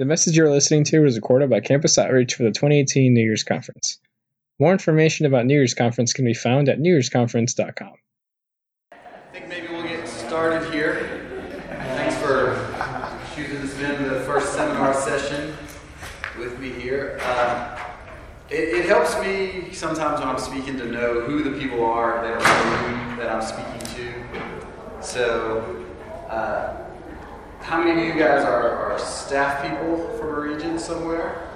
The message you're listening to was recorded by Campus Outreach for the 2018 New Year's Conference. More information about New Year's Conference can be found at newyearsconference.com. I think maybe we'll get started here. Thanks for choosing this spend the first seminar session with me here. Uh, it, it, helps me sometimes when I'm speaking to know who the people are that that I'm speaking to. So, uh, how many of you guys are, are staff people from a region somewhere?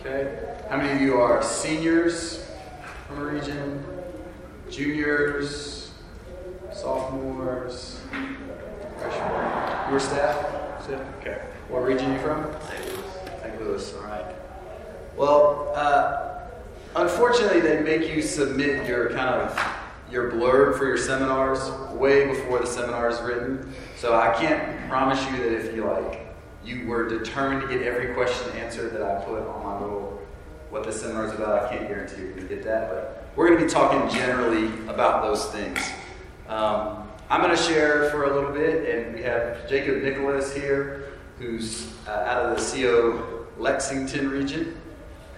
Okay. How many of you are seniors from a region? Juniors? Sophomores? Freshmen? You staff? Okay. What region are you from? St. Louis. St. Louis. All right. Well, uh, unfortunately, they make you submit your kind of your blurb for your seminars way before the seminar is written. So I can't promise you that if you like you were determined to get every question answered that I put on my little what the seminar is about. I can't guarantee you're going to get that, but we're going to be talking generally about those things. Um, I'm going to share for a little bit, and we have Jacob Nicholas here, who's uh, out of the CO Lexington region,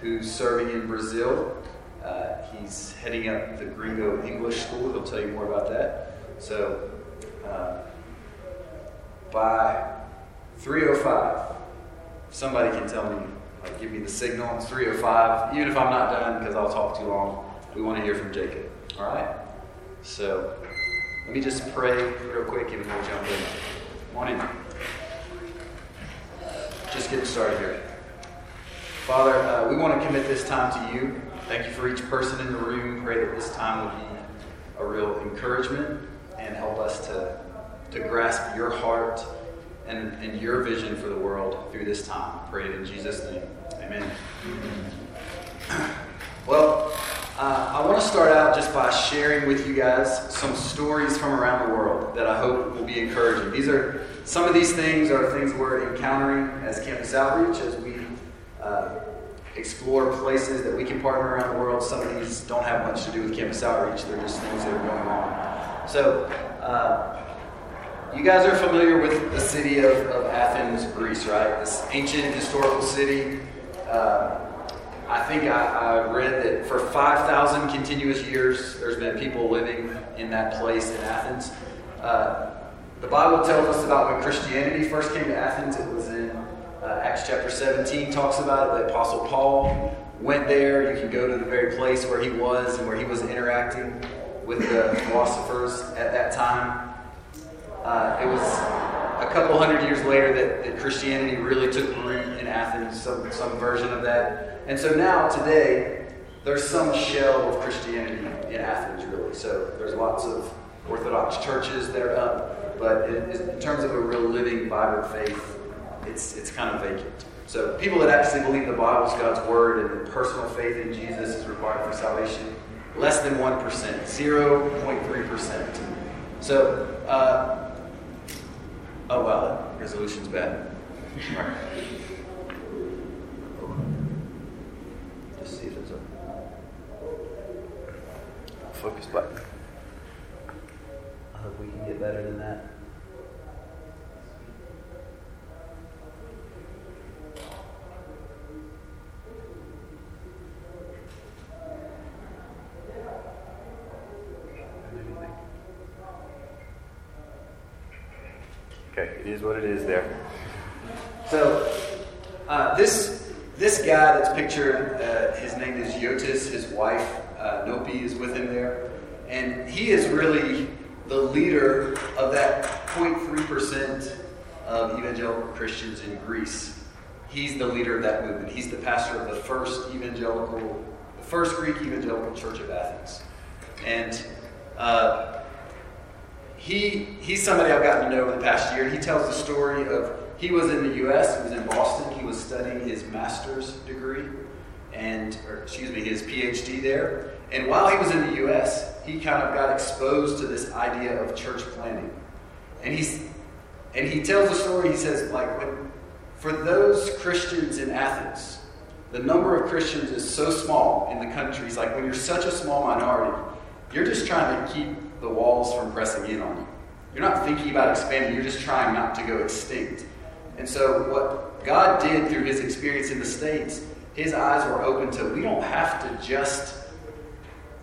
who's serving in Brazil. Uh, he's heading up the Gringo English School. He'll tell you more about that. So, uh, by 305, somebody can tell me, like, give me the signal. It's 305, even if I'm not done because I'll talk too long. We want to hear from Jacob. All right? So, let me just pray real quick and we'll jump in. Morning. Just getting started here. Father, uh, we want to commit this time to you. Thank you for each person in the room. Pray that this time will be a real encouragement and help us to, to grasp your heart and, and your vision for the world through this time. Pray it in Jesus' name. Amen. Well, uh, I want to start out just by sharing with you guys some stories from around the world that I hope will be encouraging. These are some of these things are things we're encountering as campus outreach as we uh, explore places that we can partner around the world. Some of these don't have much to do with campus outreach, they're just things that are going on. So, uh, you guys are familiar with the city of, of Athens, Greece, right? This ancient historical city. Uh, I think I, I, read that for 5,000 continuous years, there's been people living in that place in Athens. Uh, the Bible tells us about when Christianity first came to Athens. It was in uh, Acts chapter 17 talks about it. The Apostle Paul went there. You can go to the very place where he was and where he was interacting with the philosophers at that time. Uh, it was a couple hundred years later that, that Christianity really took root in Athens, some, some version of that. And so now, today, there's some shell of Christianity in Athens, really. So there's lots of Orthodox churches that are up, but in, in terms of a real living, vibrant faith, it's, it's kind of vacant. So people that actually believe the Bible is God's word and that personal faith in Jesus is required for salvation, less than 1%, 0.3%. So, uh, oh wow, that resolution's bad. Just see if it's a focus button. I hope we can get better than that. Okay, it is what it is there. So, uh, this this guy that's pictured, uh, his name is Yotis. His wife uh, Nopi is with him there, and he is really the leader of that 0.3 percent of evangelical Christians in Greece. He's the leader of that movement. He's the pastor of the first evangelical, the first Greek evangelical church of Athens, and. Uh, he, he's somebody I've gotten to know over the past year. He tells the story of he was in the U.S. He was in Boston. He was studying his master's degree, and or excuse me, his PhD there. And while he was in the U.S., he kind of got exposed to this idea of church planting. And he's and he tells the story. He says, like, when, for those Christians in Athens, the number of Christians is so small in the country. He's like, when you're such a small minority, you're just trying to keep the walls from pressing in on you. You're not thinking about expanding, you're just trying not to go extinct. And so, what God did through his experience in the States, his eyes were open to we don't have to just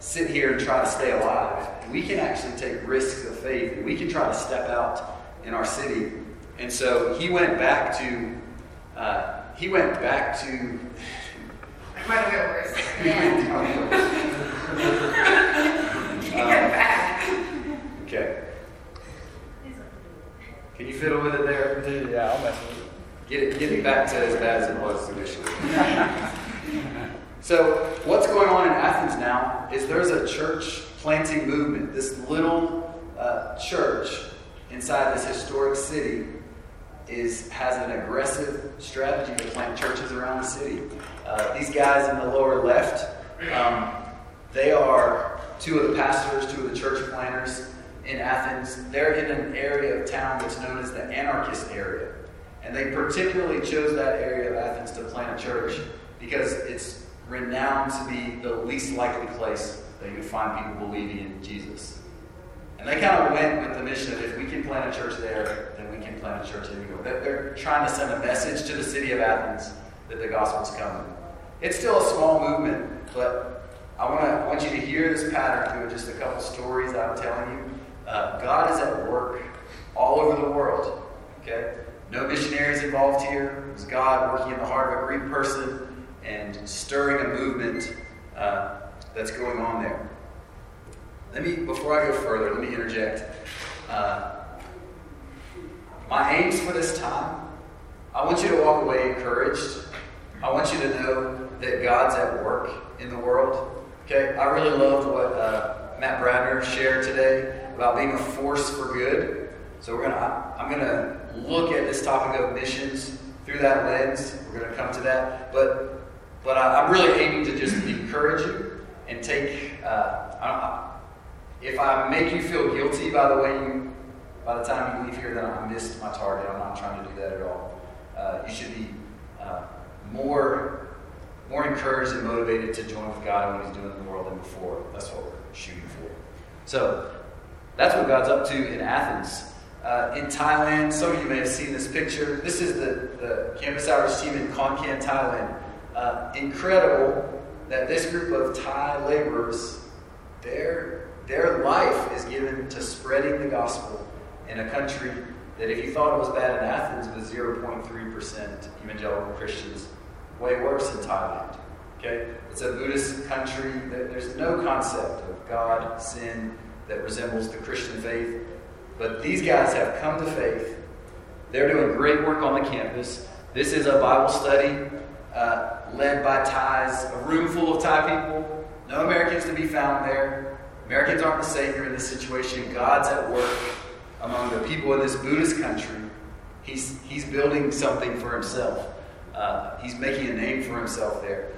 sit here and try to stay alive. We can actually take risks of faith and we can try to step out in our city. And so he went back to, uh, he went back to. I might have got worse. Um, okay. Can you fiddle with it there? Yeah, I'll mess with it. Get it, get it back to as bad as it was initially. so, what's going on in Athens now is there's a church planting movement. This little uh, church inside this historic city is has an aggressive strategy to plant churches around the city. Uh, these guys in the lower left, um, they are two of the pastors, two of the church planters in Athens. They're in an area of town that's known as the anarchist area. And they particularly chose that area of Athens to plant a church because it's renowned to be the least likely place that you find people believing in Jesus. And they kind of went with the mission of if we can plant a church there, then we can plant a church anywhere. They're trying to send a message to the city of Athens that the gospel's coming. It's still a small movement, but I want to I want you to hear this pattern through just a couple stories I'm telling you. Uh, God is at work all over the world. Okay, no missionaries involved here. It was God working in the heart of a Greek person and stirring a movement uh, that's going on there. Let me, before I go further, let me interject. Uh, my aims for this time, I want you to walk away encouraged. I want you to know that God's at work in the world. Okay, I really loved what uh, Matt Bradner shared today about being a force for good. So we're gonna, I'm gonna look at this topic of missions through that lens. We're gonna come to that, but but I, am really aiming to just encourage you and take. Uh, I, if I make you feel guilty by the way you, by the time you leave here, then I missed my target. I'm not trying to do that at all. Uh, you should be uh, more more encouraged and motivated to join with God what He's doing in the world than before. That's what we're shooting for. So that's what God's up to in Athens. Uh, in Thailand, some of you may have seen this picture. This is the, the campus outreach team in Khon Thailand. Uh, incredible that this group of Thai laborers, their, their life is given to spreading the gospel in a country that, if you thought it was bad in Athens, with 0.3% evangelical Christians, way worse in Thailand. Okay? It's a Buddhist country. There's no concept of God, sin that resembles the Christian faith. But these guys have come to faith. They're doing great work on the campus. This is a Bible study uh, led by Thais, a room full of Thai people. No Americans to be found there. Americans aren't the savior in this situation. God's at work among the people in this Buddhist country. He's, he's building something for himself. Uh, he's making a name for himself there.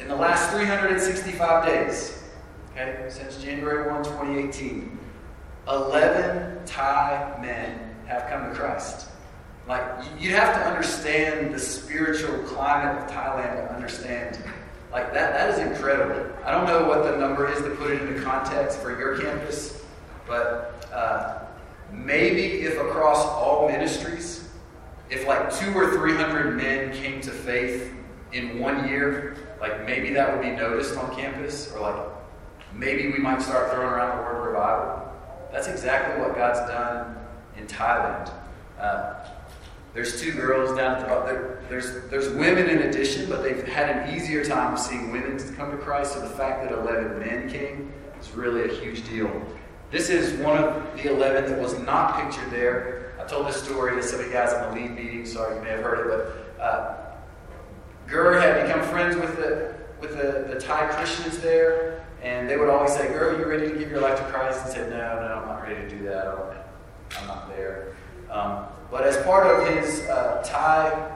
In the last 365 days, okay, since January 1, 2018, 11 Thai men have come to Christ. Like, you have to understand the spiritual climate of Thailand to understand. Like, that, that is incredible. I don't know what the number is to put it into context for your campus, but uh, maybe if across all ministries, if like two or three hundred men came to faith in one year, like maybe that would be noticed on campus, or like maybe we might start throwing around the word revival. That's exactly what God's done in Thailand. Uh, there's two girls down at the bottom. There's, there's women in addition, but they've had an easier time of seeing women come to Christ. So the fact that 11 men came is really a huge deal. This is one of the 11 that was not pictured there. I told this story to some of you guys in the lead meeting. Sorry, you may have heard it, but uh, Gurr had become friends with the with the, the Thai Christians there, and they would always say, "Girl, you ready to give your life to Christ?" And said, "No, no, I'm not ready to do that. I am not there." Um, but as part of his uh, Thai,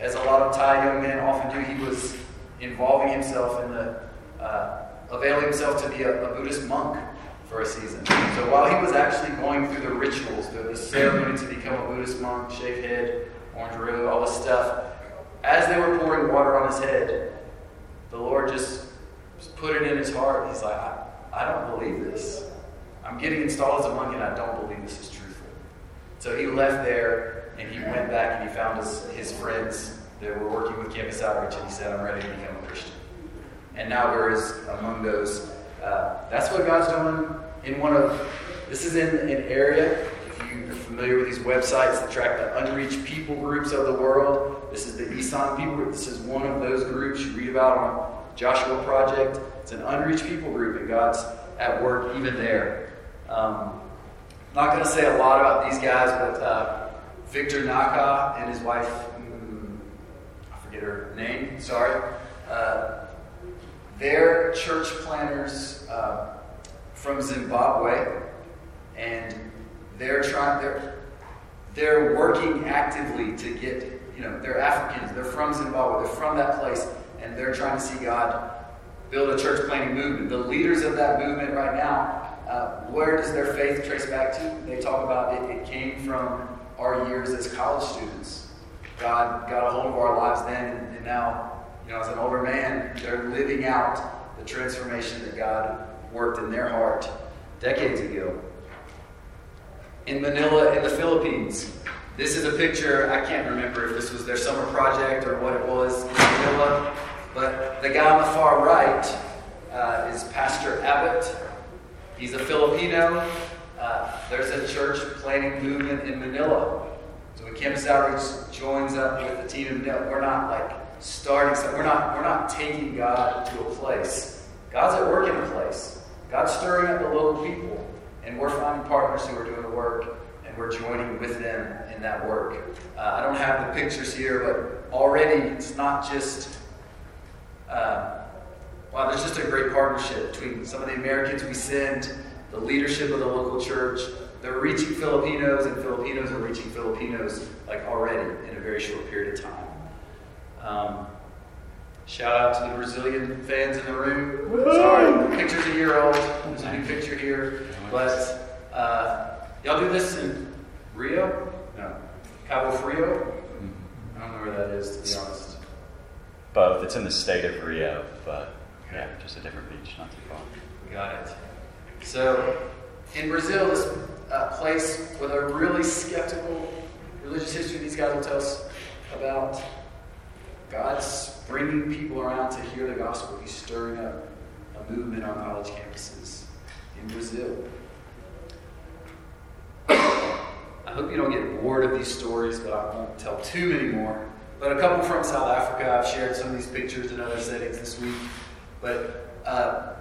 as a lot of Thai young men often do, he was involving himself in the, uh, availing himself to be a, a, Buddhist monk for a season. So while he was actually going through the rituals, the ceremony to become a Buddhist monk, shave head, orange robe, all this stuff, as they were pouring water on his head, the Lord just, put it in his heart. He's like, I, I don't believe this. I'm getting installed as a monk and I don't believe this is true. So he left there and he went back and he found his, his friends that were working with Campus Outreach, and he said, I'm ready to become a Christian. And now we're among those. Uh, that's what God's doing in one of, this is in an area, if you're familiar with these websites that track the unreached people groups of the world, this is the Isan people group. This is one of those groups you read about on Joshua Project. It's an unreached people group, and God's at work even there. Um, not going to say a lot about these guys, but uh, Victor Naka and his wife, mm, I forget her name, sorry. Uh, they're church planners uh, from Zimbabwe, and they're trying. They're they're working actively to get. You know, they're Africans. They're from Zimbabwe. They're from that place, and they're trying to see God build a church planting movement. The leaders of that movement right now. Uh, where does their faith trace back to? They talk about it. It came from our years as college students. God got a hold of our lives then, and, and now you know, as an older man, they're living out the transformation that God worked in their heart decades ago. In Manila, in the Philippines, this is a picture. I can't remember if this was their summer project or what it was in Manila, but the guy on the far right uh, is Pastor Abbott. He's a Filipino. Uh, there's a church planting movement in Manila. So when Campus Outreach joins up with the team in we're not like starting something. We're not, we're not taking God to a place. God's at work in a place. God's stirring up the local people. And we're finding partners who are doing the work, and we're joining with them in that work. Uh, I don't have the pictures here, but already it's not just, uh, wow, there's just a great partnership between some of the Americans we send, the leadership of the local church. They're reaching Filipinos, and Filipinos are reaching Filipinos like already in a very short period of time. Um, shout out to the Brazilian fans in the room. Sorry, picture's a year old. There's a new picture here. But uh, y'all do this in Rio? No. Cabo Frio? I don't know where that is, to be honest. Both. It's in the state of Rio, but yeah, just a different beach, not too far. Got it. So, in Brazil, this uh, place with a really skeptical religious history these guys will tell us about, God's bringing people around to hear the gospel. He's stirring up a movement on college campuses in Brazil. I hope you don't get bored of these stories, but I won't tell too many more. But a couple from South Africa, I've shared some of these pictures in other settings this week. But uh,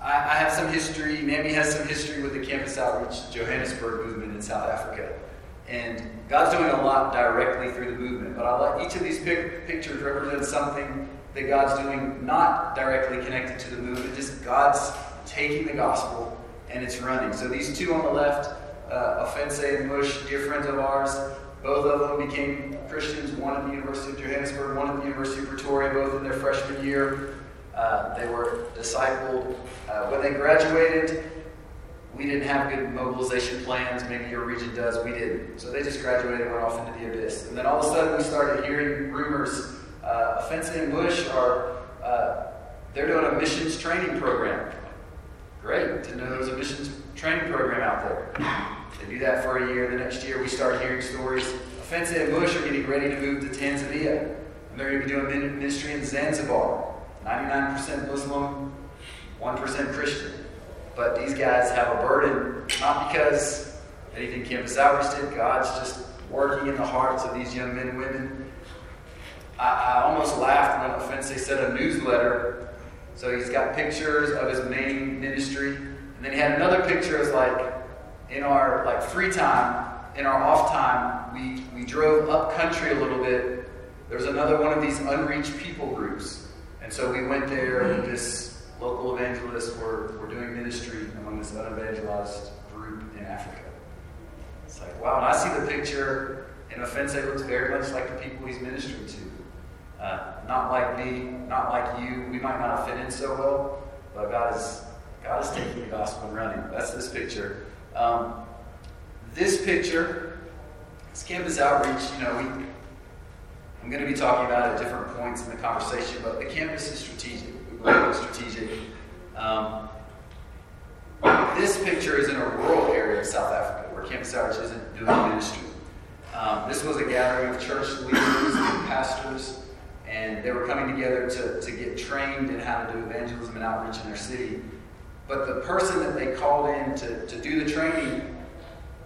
I, I have some history, NAMI has some history with the Campus Outreach Johannesburg movement in South Africa. And God's doing a lot directly through the movement, but I'll let each of these pic- pictures represent something that God's doing not directly connected to the movement, just God's taking the gospel and it's running. So these two on the left, uh, Offense and Mush, dear friends of ours, both of them became Christians, one at the University of Johannesburg, one at the University of Pretoria, both in their freshman year. Uh, they were discipled. Uh, when they graduated, we didn't have good mobilization plans. Maybe your region does. We didn't. So they just graduated and went off into the abyss. And then all of a sudden, we started hearing rumors. Uh, Offense and Bush are uh, they're doing a missions training program. Great to know there's a missions training program out there. They do that for a year. The next year, we start hearing stories. Offense and Bush are getting ready to move to Tanzania, and they're going to be doing ministry in Zanzibar. 99% Muslim, 1% Christian. But these guys have a burden, not because anything Campus Outreach did, God's just working in the hearts of these young men and women. I, I almost laughed when Offense sent a newsletter. So he's got pictures of his main ministry. And then he had another picture as like in our like free time, in our off time, we, we drove up country a little bit. There's another one of these unreached people groups. And so we went there and this local evangelists were, were doing ministry among this unevangelized group in Africa. It's like, wow, and I see the picture, and Offense looks very much like the people he's ministering to. Uh, not like me, not like you. We might not fit in so well, but God is, God is taking the gospel and running. That's this picture. Um, this picture, this campus outreach, you know, we, I'm going to be talking about it at different points in the conversation, but the campus is strategic. We believe it's strategic. Um, this picture is in a rural area of South Africa where campus outreach isn't doing ministry. Um, this was a gathering of church leaders and pastors, and they were coming together to, to get trained in how to do evangelism and outreach in their city. But the person that they called in to, to do the training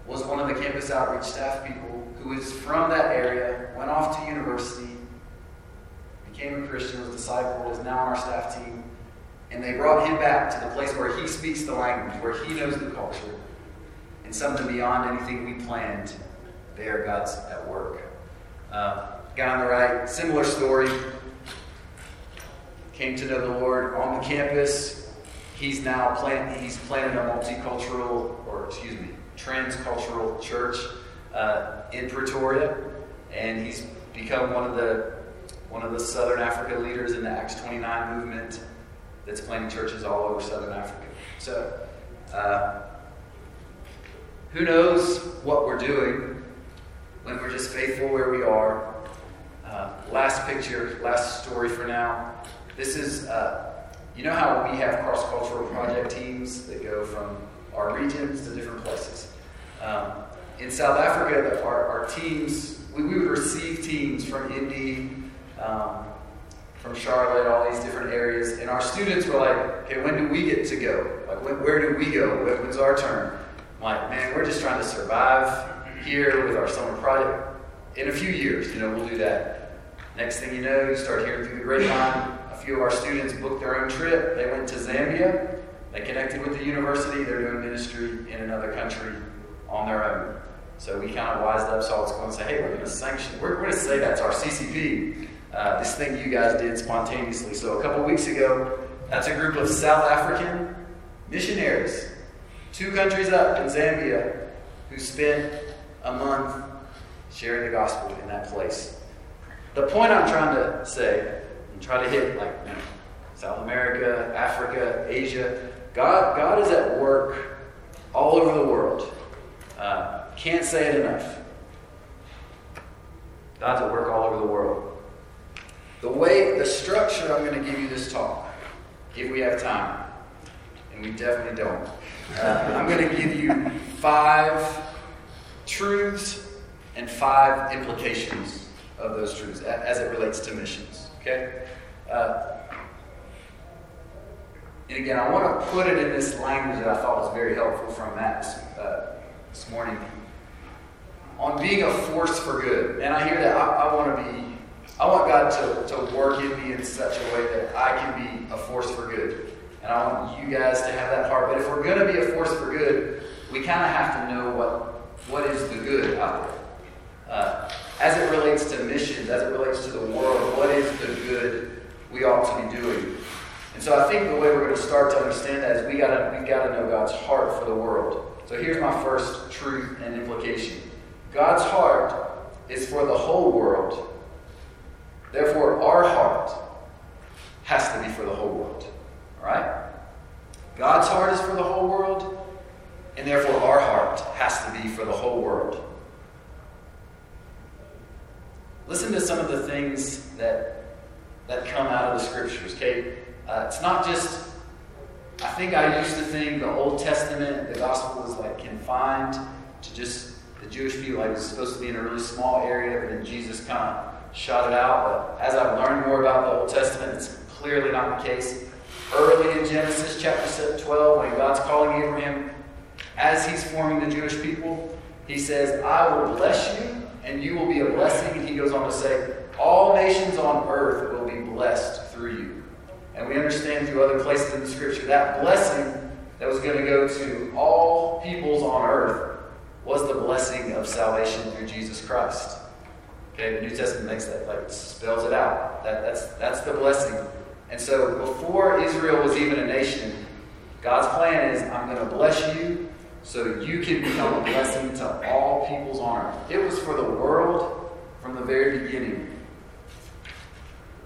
was one of the campus outreach staff people who is from that area, went off to university, became a Christian, was discipled, is now on our staff team. And they brought him back to the place where he speaks the language, where he knows the culture, and something beyond anything we planned. There, God's at work. Uh, guy on the right, similar story. Came to know the Lord on the campus. He's now planted. He's planted a multicultural, or excuse me, transcultural church uh, in Pretoria, and he's become one of the one of the Southern Africa leaders in the Acts 29 movement that's planting churches all over Southern Africa. So, uh, who knows what we're doing when we're just faithful where we are? Uh, last picture, last story for now. This is, uh, you know how we have cross cultural project teams that go from our regions to different places? Um, in South Africa, our, our teams, we, we, would receive teams from Indy, um, from Charlotte, all these different areas, and our students were like, "Okay, when do we get to go? Like, when, where do we go? When, when's our turn?" I'm like, man, we're just trying to survive here with our summer project. In a few years, you know, we'll do that. Next thing you know, you start hearing through the grapevine. Few of our students booked their own trip. They went to Zambia. They connected with the university. They're doing ministry in another country on their own. So we kind of wised up, saw what's going and say, hey, we're going to sanction, we're, going to say that's our CCP, uh, this thing you guys did spontaneously. So a couple weeks ago, that's a group of South African missionaries, two countries up in Zambia, who spent a month sharing the gospel in that place. The point I'm trying to say, and try to hit like you know, South America, Africa, Asia, God, God is at work all over the world. Uh, can't say it enough. God's at work all over the world. The way, the structure I'm going to give you this talk, if we have time, and we definitely don't, uh, I'm going to give you five truths and five implications of those truths as it relates to missions. Okay? Uh, and again, I want to put it in this language that I thought was very helpful from Matt uh, this morning on being a force for good. And I hear that I, I want to be, I want God to, to work in me in such a way that I can be a force for good. And I want you guys to have that heart. But if we're going to be a force for good, we kind of have to know what, what is the good out there. Uh, as it relates to missions, as it relates to the world, what is the good we ought to be doing? And so I think the way we're going to start to understand that is we gotta we gotta know God's heart for the world. So here's my first truth and implication. God's heart is for the whole world. Therefore, our heart has to be for the whole world. All right? God's heart is for the whole world, and therefore our heart has to be for the whole world. Listen to some of the things that, that come out of the scriptures, okay? Uh, it's not just, I think I used to think the Old Testament, the gospel was like confined to just the Jewish people, like it was supposed to be in a really small area, but then Jesus kind of shot it out. But as I've learned more about the Old Testament, it's clearly not the case. Early in Genesis chapter 12, when God's calling Abraham, as he's forming the Jewish people, he says, I will bless you, and you will be a blessing. And he goes on to say, All nations on earth will be blessed through you. And we understand through other places in the scripture that blessing that was going to go to all peoples on earth was the blessing of salvation through Jesus Christ. Okay, the New Testament makes that like spells it out. That, that's that's the blessing. And so before Israel was even a nation, God's plan is I'm going to bless you so you can become a blessing to all peoples on earth. It was for the world from the very beginning.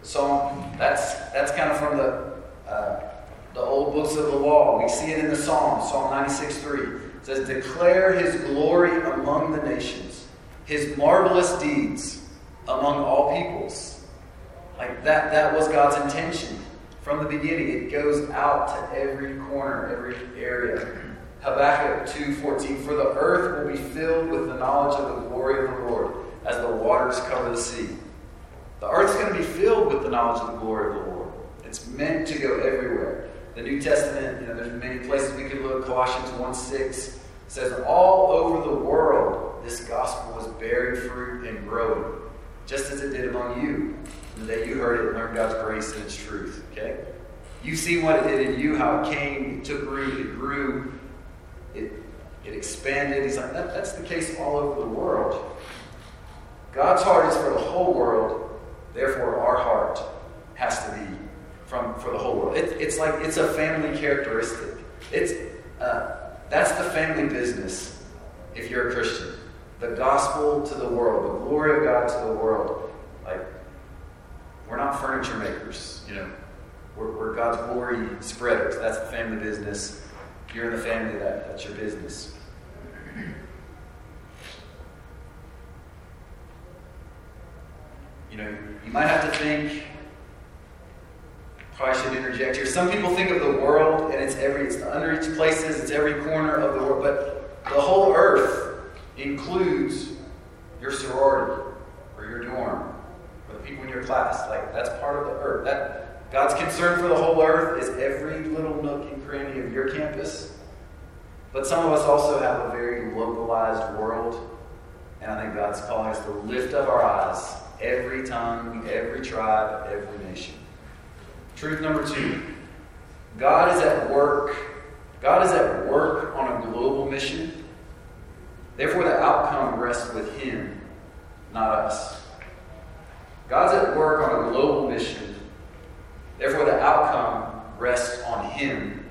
Psalm, that's that's kind of from the uh, the old books of the law. We see it in the Psalm, Psalm 96 3. It says, Declare his glory among the nations, his marvelous deeds among all peoples. Like that, that was God's intention from the beginning. It goes out to every corner, every area. Habakkuk 2.14, For the earth will be filled with the knowledge of the glory of the Lord, as the waters cover the sea. The earth's going to be filled with the knowledge of the glory of the Lord. It's meant to go everywhere. The New Testament, you know, there's many places we can look. Colossians 1:6 says, All over the world, this gospel is bearing fruit and growing, just as it did among you. The day you heard it and learned God's grace and its truth. Okay? You see what it did in you, how it came, it took root, it grew, it, expanded. He's like, that, that's the case all over the world. God's heart is for the whole world, therefore, our heart has to be from for the whole world. It, it's like it's a family characteristic. It's uh, that's the family business. If you're a Christian, the gospel to the world, the glory of God to the world. Like we're not furniture makers, you know. We're, we're God's glory spreaders. That's the family business. You're in the family, that, that's your business. You know, you might have to think, probably should interject here. Some people think of the world and it's every it's the underreached places, it's every corner of the world, but the whole earth includes your sorority or your dorm or the people in your class. Like that's part of the earth. That God's concern for the whole earth is every little nook and cranny of your campus. But some of us also have a very localized world, and I think God's calling us to lift up our eyes every tongue, every tribe, every nation. Truth number two God is at work. God is at work on a global mission. Therefore, the outcome rests with Him, not us. God's at work on a global mission. Therefore, the outcome rests on Him,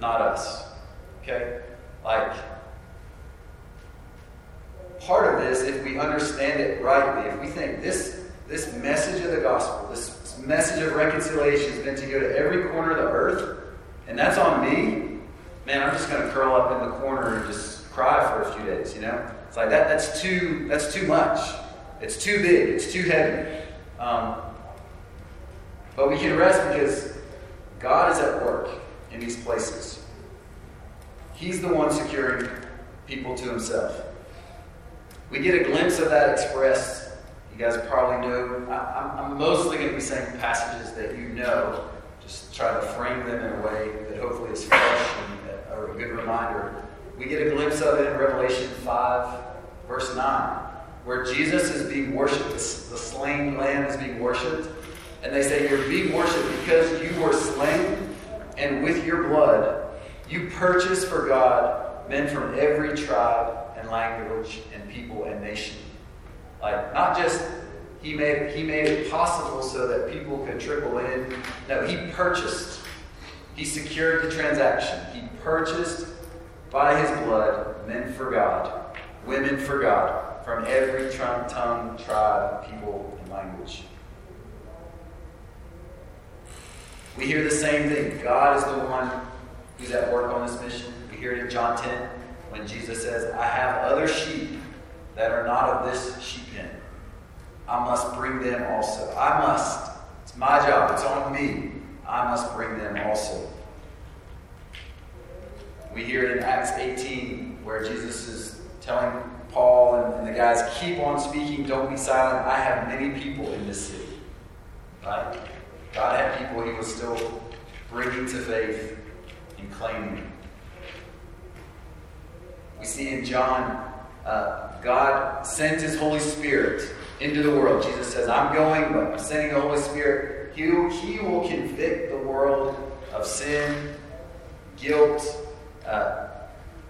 not us. Okay? Like, part of this, if we understand it rightly, if we think this, this message of the gospel, this message of reconciliation is meant to go to every corner of the earth, and that's on me, man, I'm just going to curl up in the corner and just cry for a few days, you know? It's like that, that's too, that's too much. It's too big. It's too heavy. Um, but we can rest because God is at work in these places. He's the one securing people to himself. We get a glimpse of that expressed. You guys probably know. I, am mostly going to be saying passages that you know, just try to frame them in a way that hopefully is fresh and or a good reminder. We get a glimpse of it in Revelation 5, verse 9, where Jesus is being worshipped. The slain lamb is being worshipped. And they say, You're being worshipped because you were slain, and with your blood you purchased for God men from every tribe and language and people and nation. Like, not just he made, he made it possible so that people could trickle in. No, he purchased. He secured the transaction. He purchased by his blood men for God, women for God, from every tongue, tribe, people, and language. We hear the same thing. God is the one who's at work on this mission. We hear it in John 10 when Jesus says, I have other sheep that are not of this sheep pen. I must bring them also. I must. It's my job. It's on me. I must bring them also. We hear it in Acts 18 where Jesus is telling Paul and, and the guys, keep on speaking, don't be silent. I have many people in this city. Right? God had people he was still bringing to faith and claiming. We see in John, uh, God sent his Holy Spirit into the world. Jesus says, I'm going, but I'm sending the Holy Spirit. He, he will convict the world of sin, guilt, uh,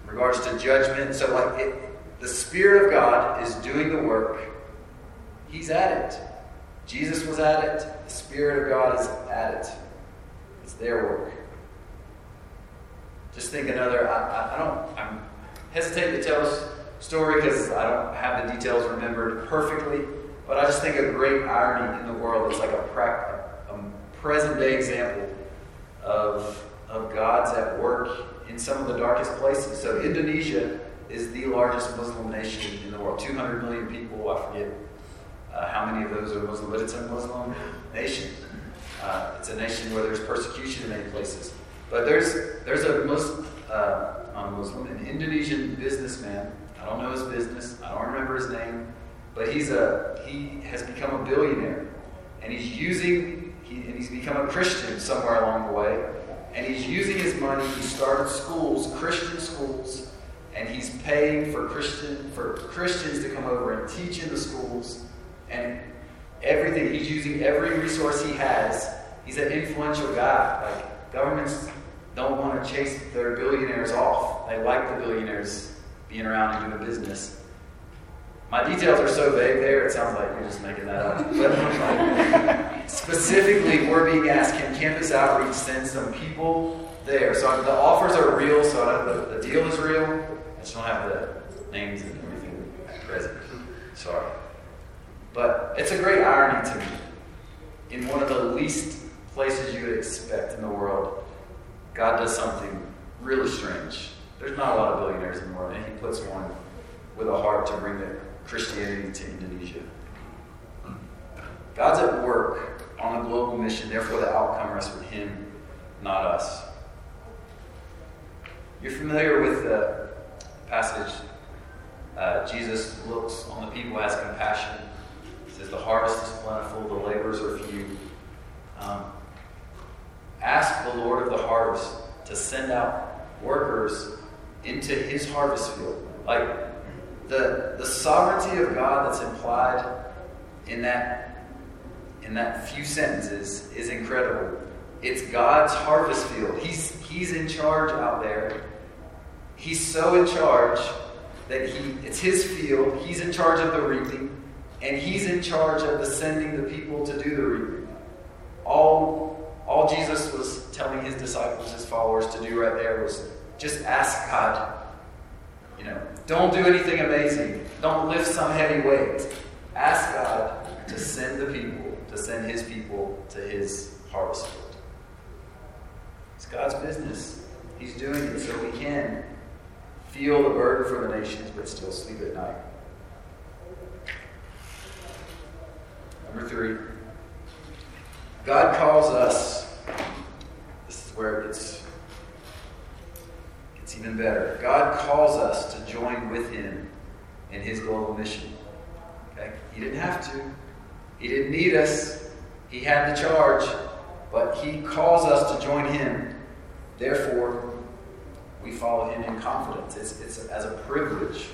regards to judgment. So, like, it, the Spirit of God is doing the work. He's at it. Jesus was at it. The Spirit of God is at it. It's their work. Just think another. I, I, I don't. I'm hesitate to tell this story because I don't have the details remembered perfectly. But I just think a great irony in the world is like a, pra- a present day example of, of God's at work in some of the darkest places. So Indonesia is the largest Muslim nation in the world. 200 million people. I forget uh, how many of those are Muslim, but it's a Muslim nation. Uh, it's a nation where there's persecution in many places. But there's there's a Muslim, uh, non-Muslim, an Indonesian businessman. I don't know his business. I don't remember his name, but he's a he has become a billionaire, and he's using he, and he's become a Christian somewhere along the way, and he's using his money. He started schools, Christian schools, and he's paying for Christian for Christians to come over and teach in the schools, and everything. He's using every resource he has. He's an influential guy. Like governments don't want to chase their billionaires off. They like the billionaires being around and doing business. My details are so vague there, it sounds like you're just making that up. But specifically, we're being asked can Campus Outreach send some people there? So the offers are real, so the, the deal is real. I just don't have the names and everything at present. Sorry. But it's a great irony to me. In one of the least places you would expect in the world, God does something really strange. There's not a lot of billionaires in the world, and He puts one with a heart to bring the Christianity to Indonesia. God's at work on a global mission, therefore, the outcome rests with Him, not us. You're familiar with the passage. Uh, Jesus looks on the people, has compassion. Says, The harvest is plentiful, the laborers are few. Um, ask the Lord of the harvest to send out workers into his harvest field. Like the, the sovereignty of God that's implied in that, in that few sentences is incredible. It's God's harvest field. He's, he's in charge out there. He's so in charge that he, it's his field. He's in charge of the reaping, and he's in charge of sending the people to do the reaping. All, all Jesus was telling his disciples, his followers, to do right there was just ask God. You know, don't do anything amazing. Don't lift some heavy weight. Ask God to send the people, to send his people to his harvest field. It's God's business. He's doing it so we can feel the burden for the nations but still sleep at night. Number three, God calls us. This is where it gets, gets even better. God calls us to join with Him in His global mission. Okay? He didn't have to. He didn't need us. He had the charge, but He calls us to join Him. Therefore, we follow Him in confidence. It's, it's as a privilege.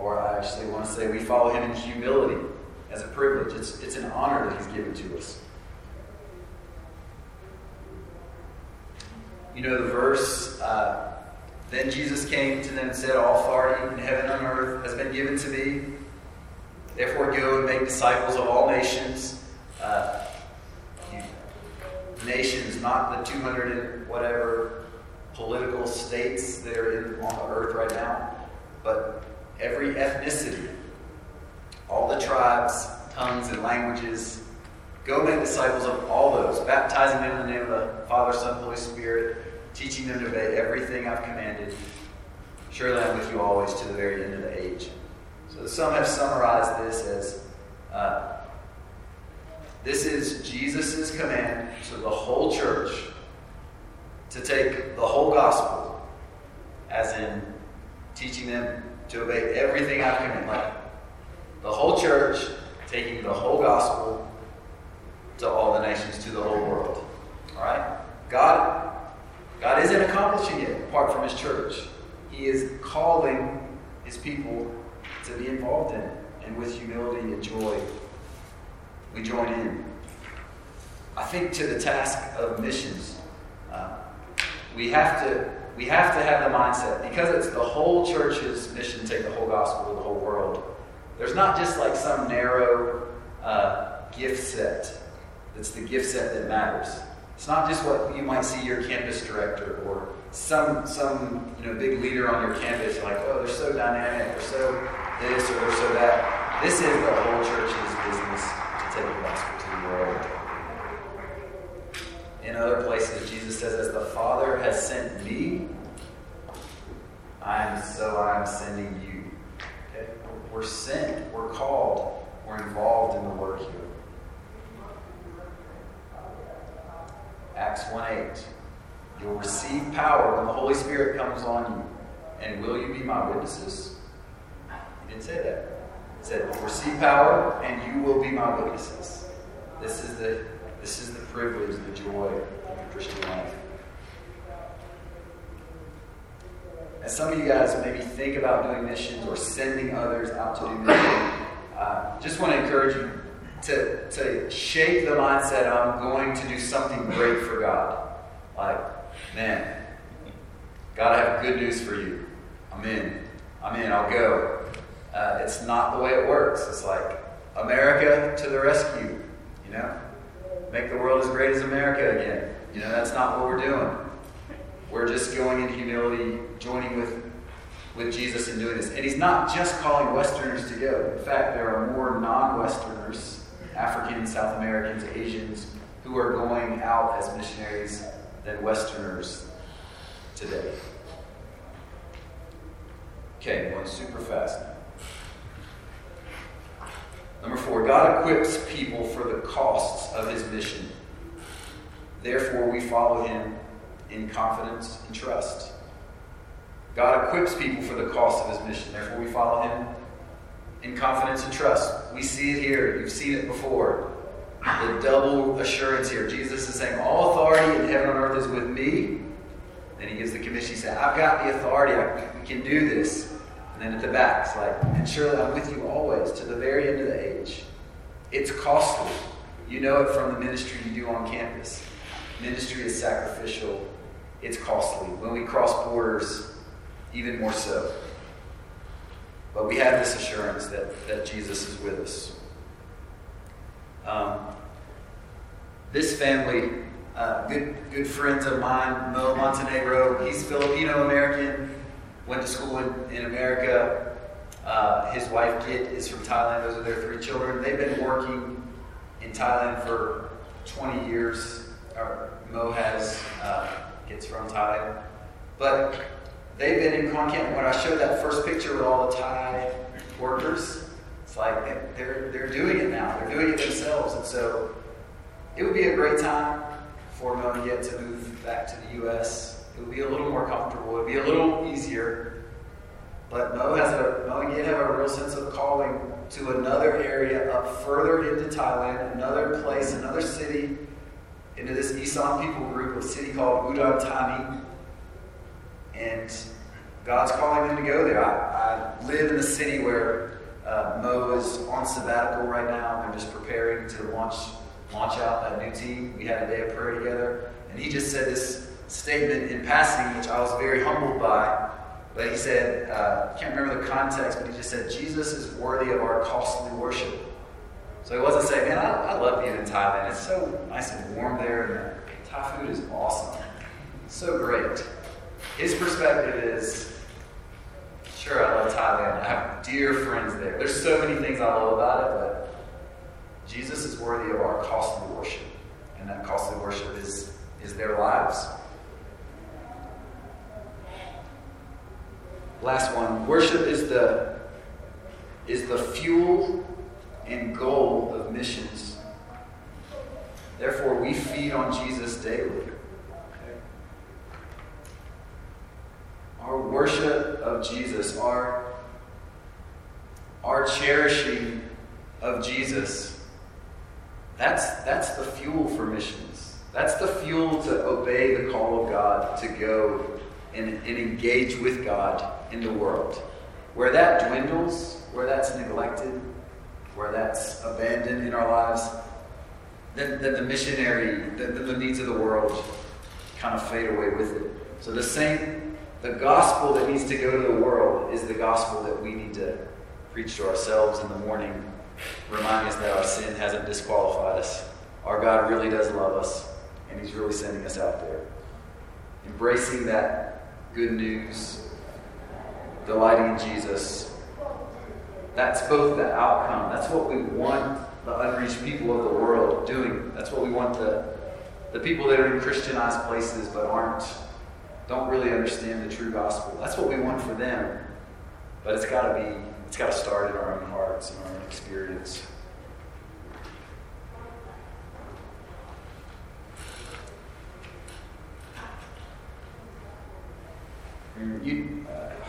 Or I actually want to say we follow Him in humility as a privilege. It's, it's an honor that He's given to us. You know the verse, uh, then Jesus came to them and said, All authority in heaven and earth has been given to me. Therefore, go and make disciples of all nations. Uh, nations, not the 200 and whatever political states that are in, on the earth right now, but every ethnicity, all the tribes, tongues, and languages. Go make disciples of all those, baptizing them in the name of the Father, Son, Holy Spirit, teaching them to obey everything I've commanded. Surely I'm with you always to the very end of the age. So some have summarized this as uh, this is Jesus' command to the whole church to take the whole gospel, as in teaching them to obey everything I've commanded. The whole church taking the whole gospel to all the nations, to the whole world. All right? God, God isn't accomplishing it apart from His church. He is calling His people to be involved in it, and with humility and joy, we join in. I think to the task of missions, uh, we have to we have to have the mindset because it's the whole church's mission to take the whole gospel to the whole world. There's not just like some narrow uh, gift set. That's the gift set that matters. It's not just what you might see your campus director or some some you know big leader on your campus. Like, oh, they're so dynamic, they're so this or they're so that. This is the whole church's business to take the gospel to the world. In other places, Jesus says, as the Father has sent me, I am so I am sending you. Okay? We're sent, we're called, we're involved in the work here. Acts 1 8. You'll receive power when the Holy Spirit comes on you. And will you be my witnesses? He didn't say that. He said, receive power and you will be my witnesses. This is the this is the privilege, the joy of the Christian life. As some of you guys maybe think about doing missions or sending others out to do missions, uh, just want to encourage you to, to shape the mindset I'm going to do something great for God. Like, man, God, I have good news for you. I'm in. I'm in. I'll go. Uh, it's not the way it works. It's like America to the rescue. You know, make the world as great as America again. You know, that's not what we're doing. We're just going in humility, joining with with Jesus in doing this. And he's not just calling Westerners to go. In fact, there are more non-Westerners, Africans, South Americans, Asians, who are going out as missionaries than Westerners today. Okay, going super fast Number four, God equips people for the costs of his mission. Therefore, we follow him in confidence and trust. God equips people for the cost of his mission. Therefore, we follow him in confidence and trust. We see it here. You've seen it before. The double assurance here. Jesus is saying, All authority in heaven and earth is with me. Then he gives the commission. He said, I've got the authority. I, we can do this. And then at the back, it's like, and surely I'm with you always to the very end of the age. It's costly. You know it from the ministry you do on campus. Ministry is sacrificial, it's costly. When we cross borders, even more so. But we have this assurance that, that Jesus is with us. Um, this family, uh, good, good friends of mine, Mo Montenegro, he's Filipino American went to school in, in America. Uh, his wife Kit is from Thailand. Those are their three children. They've been working in Thailand for 20 years. Or Mo has uh, from Thailand, but they've been in Khon Kaen. When I showed that first picture with all the Thai workers, it's like they're they're doing it now. They're doing it themselves, and so it would be a great time for Mo to get to move back to the U.S. It would be a little more comfortable. It would be a little easier. But Mo has a Mo and have a real sense of calling to another area up further into Thailand, another place, another city, into this Isan people group, a city called Udon Thani. And God's calling them to go there. I, I live in the city where uh, Mo is on sabbatical right now. They're just preparing to launch launch out that new team. We had a day of prayer together, and he just said this statement in passing, which I was very humbled by. But he said, uh, can't remember the context, but he just said, Jesus is worthy of our costly worship. So he wasn't saying, man, I, I love being in Thailand. It's so nice and warm there, and Thai food is awesome. so great. His perspective is, sure, I love Thailand. I have dear friends there. There's so many things I love about it, but Jesus is worthy of our costly worship. And that costly worship is, is their lives. Last one. Worship is the is the fuel and goal of missions. Therefore, we feed on Jesus daily. Our worship of Jesus, our, our cherishing of Jesus, that's, that's the fuel for missions. That's the fuel to obey the call of God to go and, and engage with God in the world. Where that dwindles, where that's neglected, where that's abandoned in our lives, then, then the missionary, the, the needs of the world kind of fade away with it. So the same, the gospel that needs to go to the world is the gospel that we need to preach to ourselves in the morning, reminding us that our sin hasn't disqualified us. Our God really does love us, and He's really sending us out there. Embracing that good news, delighting in Jesus. That's both the outcome. That's what we want the unreached people of the world doing. That's what we want the, the people that are in Christianized places but aren't don't really understand the true gospel. That's what we want for them. But it's gotta be it's gotta start in our own hearts and our own experience. You, uh,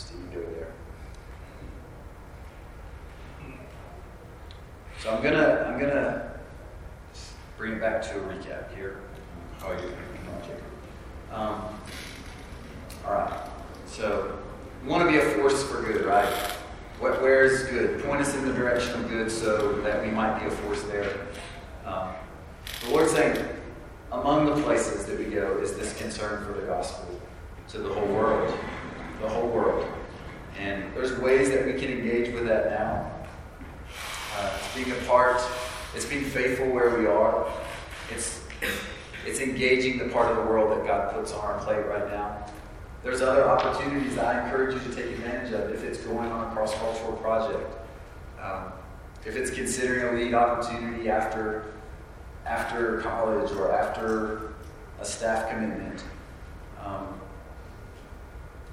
no, Steve, go there. So I'm gonna I'm gonna bring it back to a recap here. Oh, you um, all right. So we want to be a force for good, right? What where is good? Point us in the direction of good, so that we might be a force there. Um, the Lord's saying, among the places that we go is this concern for the gospel to the whole world, the whole world. And there's ways that we can engage with that now. Uh, it's being a part, it's being faithful where we are. It's it's engaging the part of the world that God puts on our plate right now. There's other opportunities that I encourage you to take advantage of if it's going on a cross cultural project. Um, if it's considering a lead opportunity after after college or after a staff commitment.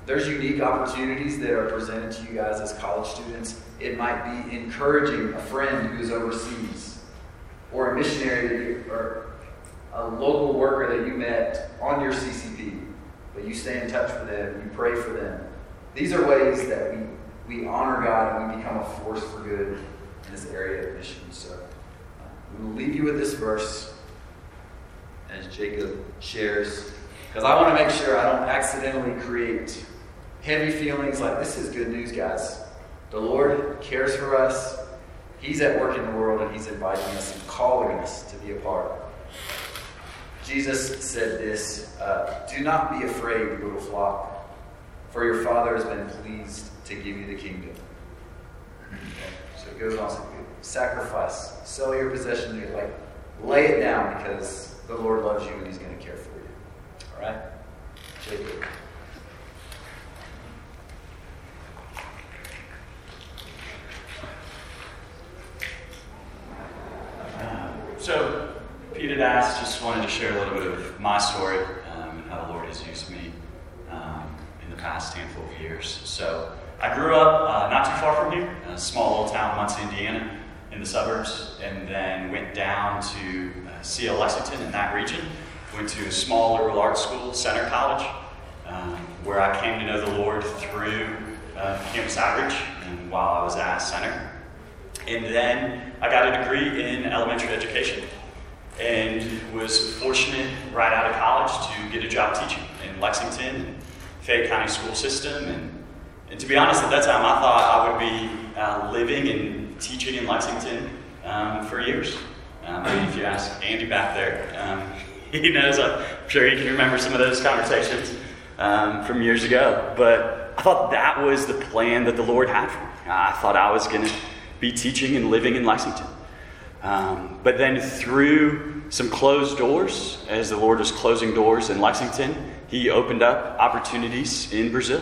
There's unique opportunities that are presented to you guys as college students. It might be encouraging a friend who's overseas, or a missionary, or a local worker that you met on your CCP, but you stay in touch with them, you pray for them. These are ways that we, we honor God and we become a force for good in this area of mission. So I'm going to leave you with this verse as Jacob shares, because I want to make sure I don't accidentally create heavy feelings like this is good news, guys. The Lord cares for us. He's at work in the world and He's inviting us and calling us to be a part. Jesus said this uh, Do not be afraid, little flock, for your Father has been pleased to give you the kingdom. So it goes on to sacrifice, sell your possessions, like lay it down because the Lord loves you and He's going to care for you. All right? Jacob. So, Just wanted to share a little bit of my story um, and how the Lord has used me um, in the past handful of years. So, I grew up uh, not too far from here, a small little town, Muncie, Indiana, in the suburbs, and then went down to uh, CL Lexington in that region. Went to a small liberal arts school, Centre College, um, where I came to know the Lord through uh, campus outreach and while I was at Centre. And then I got a degree in elementary education and was fortunate right out of college to get a job teaching in Lexington Fayette County school system. And, and to be honest, at that time I thought I would be uh, living and teaching in Lexington um, for years. Um, I mean, if you ask Andy back there, um, he knows, I'm sure he can remember some of those conversations um, from years ago. But I thought that was the plan that the Lord had for me. I thought I was going to be teaching and living in Lexington. Um, but then through some closed doors, as the Lord was closing doors in Lexington, He opened up opportunities in Brazil.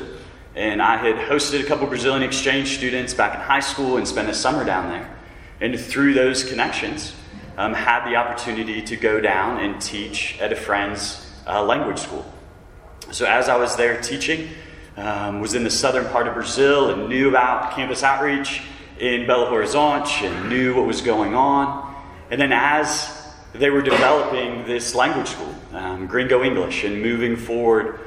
And I had hosted a couple Brazilian exchange students back in high school and spent a summer down there. And through those connections, um, had the opportunity to go down and teach at a friend's uh, language school. So as I was there teaching, um, was in the southern part of Brazil and knew about campus outreach in Belo Horizonte and knew what was going on. And then as they were developing this language school, um, Gringo English, and moving forward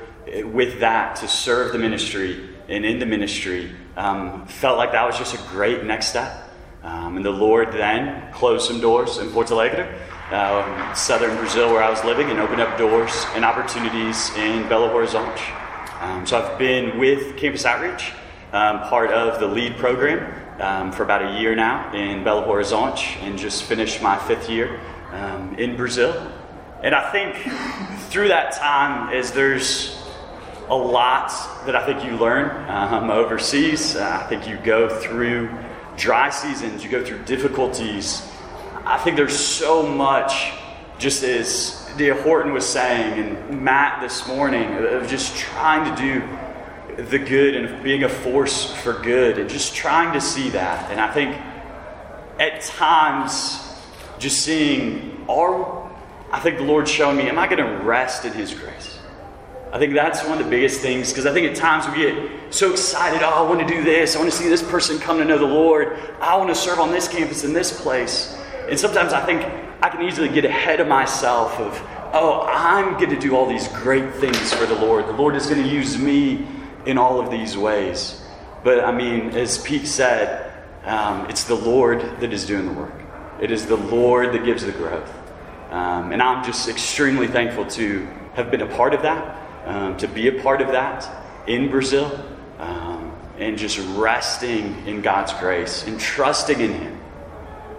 with that to serve the ministry and in the ministry, um, felt like that was just a great next step. Um, and the Lord then closed some doors in Porto Alegre, uh, southern Brazil, where I was living, and opened up doors and opportunities in Belo Horizonte. Um, so I've been with Campus Outreach, um, part of the LEAD program, um, for about a year now in Belo Horizonte, and just finished my fifth year um, in Brazil. And I think through that time, as there's a lot that I think you learn um, overseas, uh, I think you go through dry seasons, you go through difficulties. I think there's so much, just as Dia Horton was saying, and Matt this morning, of just trying to do the good and being a force for good and just trying to see that. And I think at times, just seeing, are, I think the Lord's showing me, am I going to rest in His grace? I think that's one of the biggest things because I think at times we get so excited. Oh, I want to do this. I want to see this person come to know the Lord. I want to serve on this campus in this place. And sometimes I think I can easily get ahead of myself of, oh, I'm going to do all these great things for the Lord. The Lord is going to use me in all of these ways. But I mean, as Pete said, um, it's the Lord that is doing the work, it is the Lord that gives the growth. Um, and I'm just extremely thankful to have been a part of that, um, to be a part of that in Brazil, um, and just resting in God's grace and trusting in Him.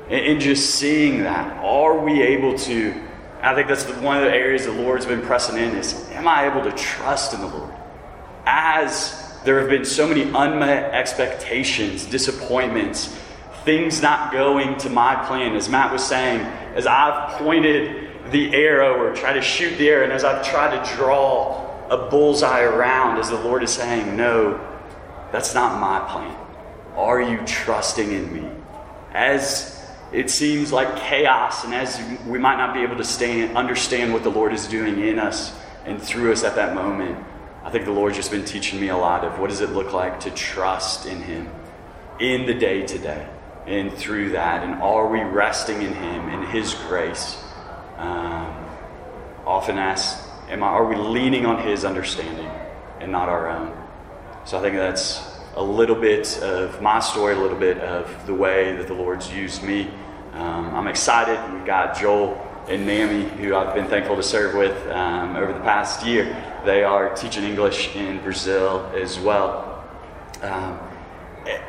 And, and just seeing that. Are we able to? I think that's one of the areas the Lord's been pressing in is am I able to trust in the Lord? As there have been so many unmet expectations, disappointments, things not going to my plan. As Matt was saying, as I've pointed the arrow or tried to shoot the arrow, and as I've tried to draw a bullseye around, as the Lord is saying, No, that's not my plan. Are you trusting in me? As it seems like chaos, and as we might not be able to stand, understand what the Lord is doing in us and through us at that moment, I think the Lord's just been teaching me a lot of what does it look like to trust in Him in the day to day and through that. And are we resting in Him in His grace? Um, often asked, am I, are we leaning on His understanding and not our own? So I think that's a little bit of my story, a little bit of the way that the Lord's used me. Um, I'm excited. We've got Joel and Nami, who I've been thankful to serve with um, over the past year. They are teaching English in Brazil as well. Um,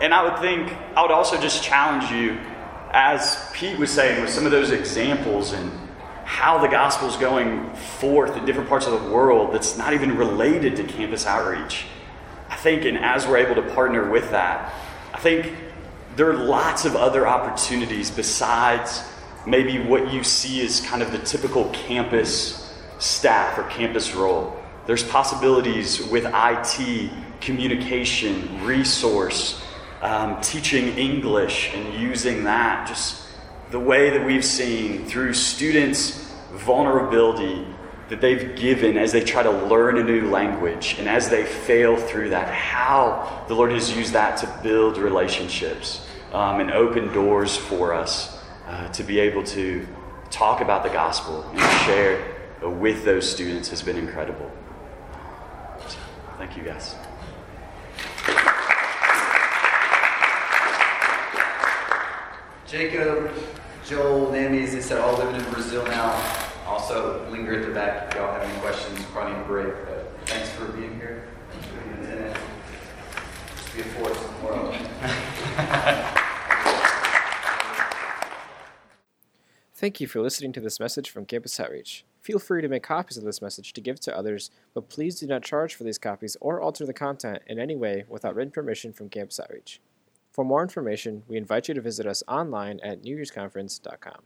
and I would think, I would also just challenge you, as Pete was saying, with some of those examples and how the gospel is going forth in different parts of the world that's not even related to campus outreach. I think, and as we're able to partner with that, I think there are lots of other opportunities besides maybe what you see is kind of the typical campus staff or campus role. There's possibilities with IT, communication, resource, um, teaching English and using that. Just the way that we've seen through students' vulnerability that they've given as they try to learn a new language and as they fail through that, how the Lord has used that to build relationships um, and open doors for us uh, to be able to talk about the gospel and share with those students has been incredible. Thank you, guys. Jacob, Joel, Nami, as they said, all living in Brazil now. Also, linger at the back if y'all have any questions. Probably need a break, but thanks for being here. Thanks for being in Just be a force in the world. Thank you for listening to this message from Campus Outreach. Feel free to make copies of this message to give to others, but please do not charge for these copies or alter the content in any way without written permission from Campus Outreach. For more information, we invite you to visit us online at newyearsconference.com.